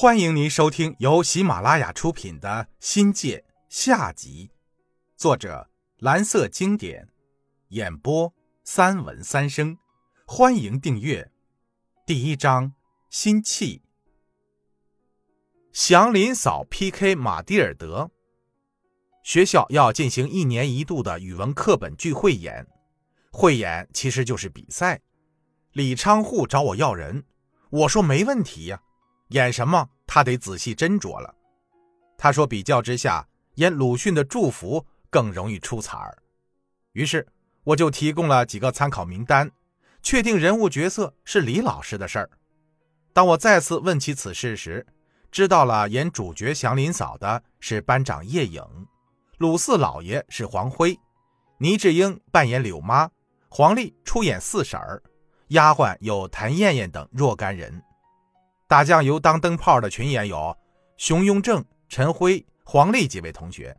欢迎您收听由喜马拉雅出品的《新界》下集，作者蓝色经典，演播三文三生。欢迎订阅。第一章：心气。祥林嫂 PK 马蒂尔德。学校要进行一年一度的语文课本剧汇演，汇演其实就是比赛。李昌户找我要人，我说没问题呀。演什么？他得仔细斟酌了。他说：“比较之下，演鲁迅的《祝福》更容易出彩儿。”于是我就提供了几个参考名单，确定人物角色是李老师的事儿。当我再次问起此事时，知道了演主角祥林嫂的是班长叶颖，鲁四老爷是黄辉，倪志英扮演柳妈，黄丽出演四婶儿，丫鬟有谭艳艳等若干人。打酱油当灯泡的群演有熊雍正、陈辉、黄丽几位同学，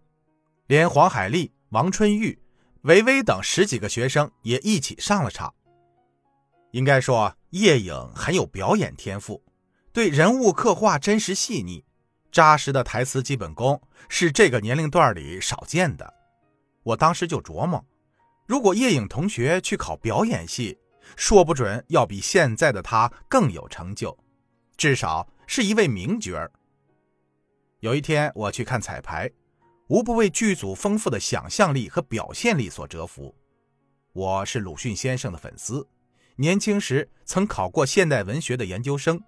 连黄海丽、王春玉、维维等十几个学生也一起上了场。应该说，叶颖很有表演天赋，对人物刻画真实细腻，扎实的台词基本功是这个年龄段里少见的。我当时就琢磨，如果叶颖同学去考表演系，说不准要比现在的他更有成就。至少是一位名角儿。有一天我去看彩排，无不为剧组丰富的想象力和表现力所折服。我是鲁迅先生的粉丝，年轻时曾考过现代文学的研究生，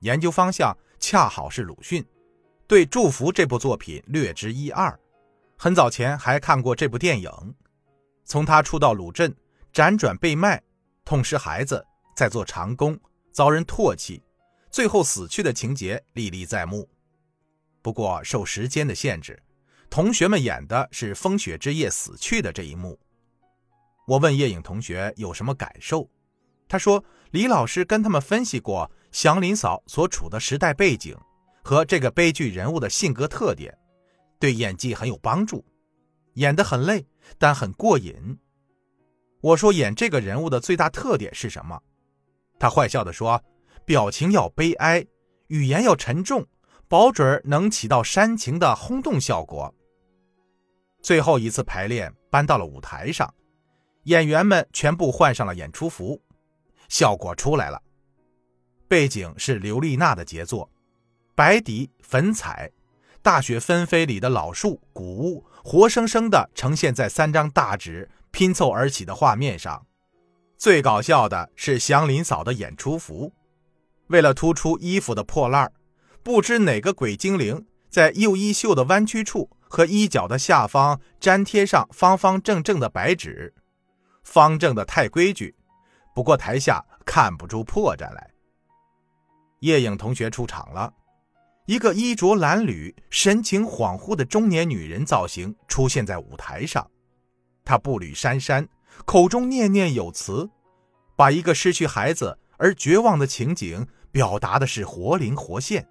研究方向恰好是鲁迅，对《祝福》这部作品略知一二。很早前还看过这部电影，从他初到鲁镇，辗转被卖，痛失孩子，在做长工，遭人唾弃。最后死去的情节历历在目，不过受时间的限制，同学们演的是风雪之夜死去的这一幕。我问叶颖同学有什么感受，他说李老师跟他们分析过祥林嫂所处的时代背景和这个悲剧人物的性格特点，对演技很有帮助，演得很累，但很过瘾。我说演这个人物的最大特点是什么？他坏笑地说。表情要悲哀，语言要沉重，保准能起到煽情的轰动效果。最后一次排练搬到了舞台上，演员们全部换上了演出服，效果出来了。背景是刘丽娜的杰作，白底粉彩，大雪纷飞里的老树、古屋，活生生的呈现在三张大纸拼凑而起的画面上。最搞笑的是祥林嫂的演出服。为了突出衣服的破烂不知哪个鬼精灵在右衣袖的弯曲处和衣角的下方粘贴上方方正正的白纸，方正的太规矩。不过台下看不出破绽来。叶影同学出场了，一个衣着褴褛、神情恍惚的中年女人造型出现在舞台上，她步履姗姗，口中念念有词，把一个失去孩子而绝望的情景。表达的是活灵活现，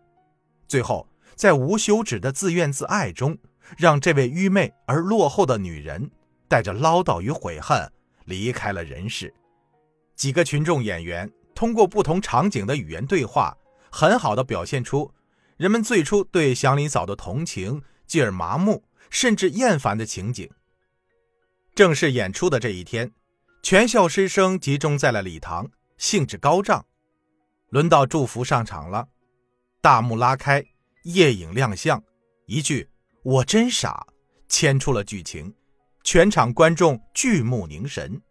最后在无休止的自怨自艾中，让这位愚昧而落后的女人带着唠叨与悔恨离开了人世。几个群众演员通过不同场景的语言对话，很好的表现出人们最初对祥林嫂的同情，继而麻木甚至厌烦的情景。正式演出的这一天，全校师生集中在了礼堂，兴致高涨。轮到祝福上场了，大幕拉开，夜影亮相，一句“我真傻”牵出了剧情，全场观众聚目凝神。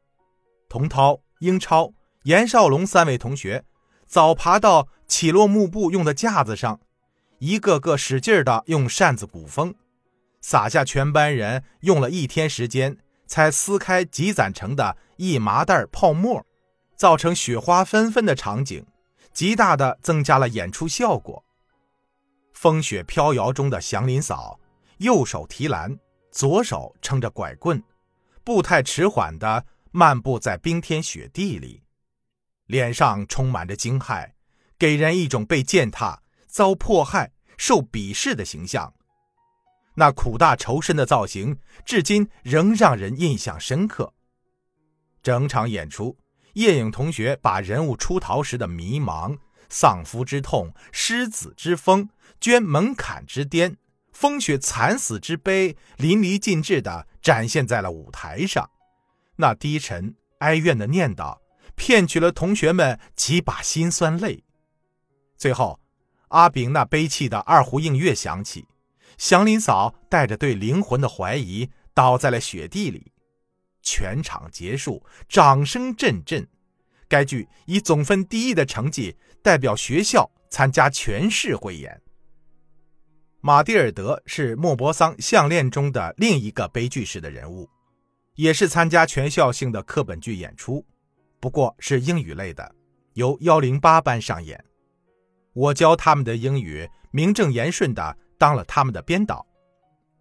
童涛、英超、严少龙三位同学早爬到起落幕布用的架子上，一个个使劲的用扇子鼓风，撒下全班人用了一天时间才撕开积攒成的一麻袋泡沫，造成雪花纷纷的场景。极大的增加了演出效果。风雪飘摇中的祥林嫂，右手提篮，左手撑着拐棍，步态迟缓地漫步在冰天雪地里，脸上充满着惊骇，给人一种被践踏、遭迫害、受鄙视的形象。那苦大仇深的造型，至今仍让人印象深刻。整场演出。叶颖同学把人物出逃时的迷茫、丧夫之痛、失子之风、捐门槛之巅、风雪惨死之悲，淋漓尽致地展现在了舞台上。那低沉哀怨的念叨，骗取了同学们几把辛酸泪。最后，阿炳那悲泣的二胡应乐响起，祥林嫂带着对灵魂的怀疑，倒在了雪地里。全场结束，掌声阵阵。该剧以总分第一的成绩代表学校参加全市汇演。马蒂尔德是莫泊桑项链中的另一个悲剧式的人物，也是参加全校性的课本剧演出，不过是英语类的，由幺零八班上演。我教他们的英语名正言顺的当了他们的编导，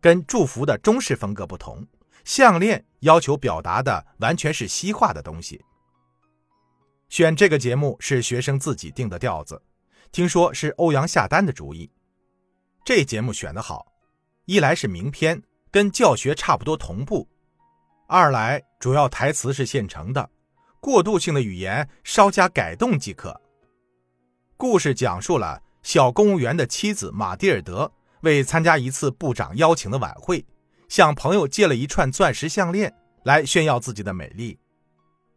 跟祝福的中式风格不同，项链要求表达的完全是西化的东西。选这个节目是学生自己定的调子，听说是欧阳夏丹的主意。这节目选得好，一来是名篇，跟教学差不多同步；二来主要台词是现成的，过渡性的语言稍加改动即可。故事讲述了小公务员的妻子马蒂尔德为参加一次部长邀请的晚会，向朋友借了一串钻石项链来炫耀自己的美丽，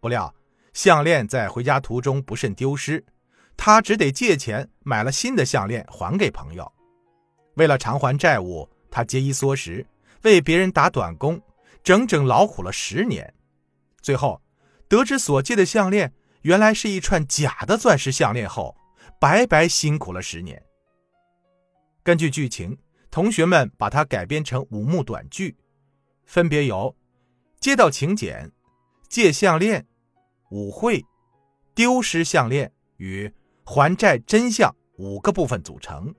不料。项链在回家途中不慎丢失，他只得借钱买了新的项链还给朋友。为了偿还债务，他节衣缩食，为别人打短工，整整劳苦了十年。最后得知所借的项链原来是一串假的钻石项链后，白白辛苦了十年。根据剧情，同学们把它改编成五幕短剧，分别由接到请柬、借项链。舞会、丢失项链与还债真相五个部分组成。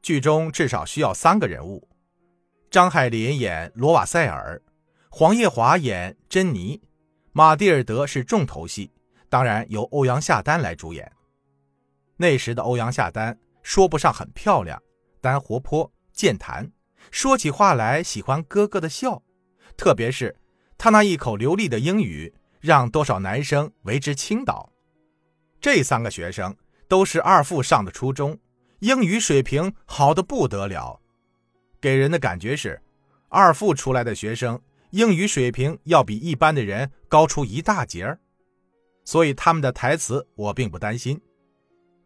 剧中至少需要三个人物：张海林演罗瓦塞尔，黄叶华演珍妮，马蒂尔德是重头戏，当然由欧阳夏丹来主演。那时的欧阳夏丹说不上很漂亮，但活泼健谈，说起话来喜欢咯咯的笑，特别是他那一口流利的英语。让多少男生为之倾倒。这三个学生都是二附上的初中，英语水平好的不得了，给人的感觉是，二附出来的学生英语水平要比一般的人高出一大截儿。所以他们的台词我并不担心，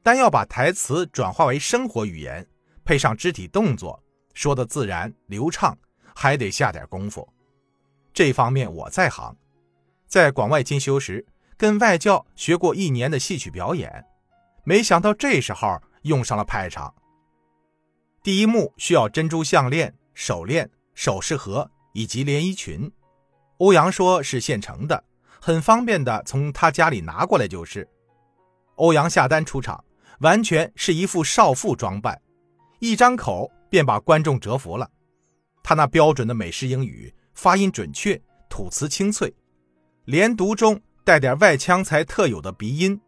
但要把台词转化为生活语言，配上肢体动作，说的自然流畅，还得下点功夫。这方面我在行。在广外进修时，跟外教学过一年的戏曲表演，没想到这时候用上了派场。第一幕需要珍珠项链、手链、首饰盒以及连衣裙，欧阳说是现成的，很方便的从他家里拿过来就是。欧阳下单出场，完全是一副少妇装扮，一张口便把观众折服了。他那标准的美式英语，发音准确，吐词清脆。连读中带点外腔才特有的鼻音，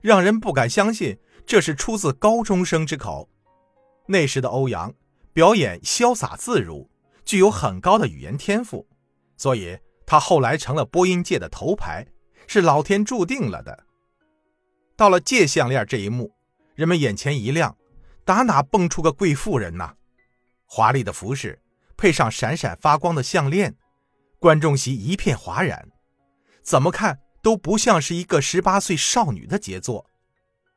让人不敢相信这是出自高中生之口。那时的欧阳表演潇洒自如，具有很高的语言天赋，所以他后来成了播音界的头牌，是老天注定了的。到了借项链这一幕，人们眼前一亮，打哪蹦出个贵妇人呐？华丽的服饰配上闪闪发光的项链，观众席一片哗然。怎么看都不像是一个十八岁少女的杰作，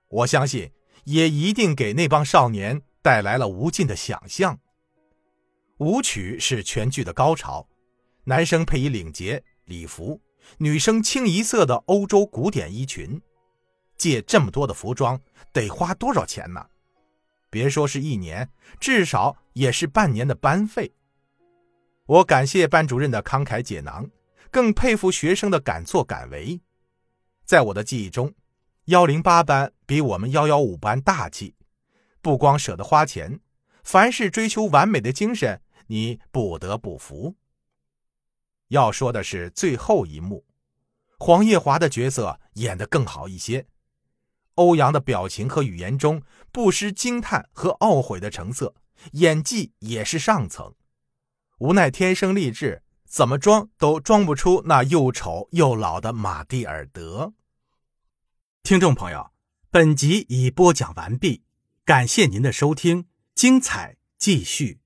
我相信也一定给那帮少年带来了无尽的想象。舞曲是全剧的高潮，男生配以领结礼服，女生清一色的欧洲古典衣裙。借这么多的服装得花多少钱呢？别说是一年，至少也是半年的班费。我感谢班主任的慷慨解囊。更佩服学生的敢作敢为。在我的记忆中，幺零八班比我们幺幺五班大气，不光舍得花钱，凡是追求完美的精神，你不得不服。要说的是最后一幕，黄叶华的角色演得更好一些，欧阳的表情和语言中不失惊叹和懊悔的成色，演技也是上层。无奈天生丽质。怎么装都装不出那又丑又老的马蒂尔德。听众朋友。本集已播讲完毕，感谢您的收听，精彩继续。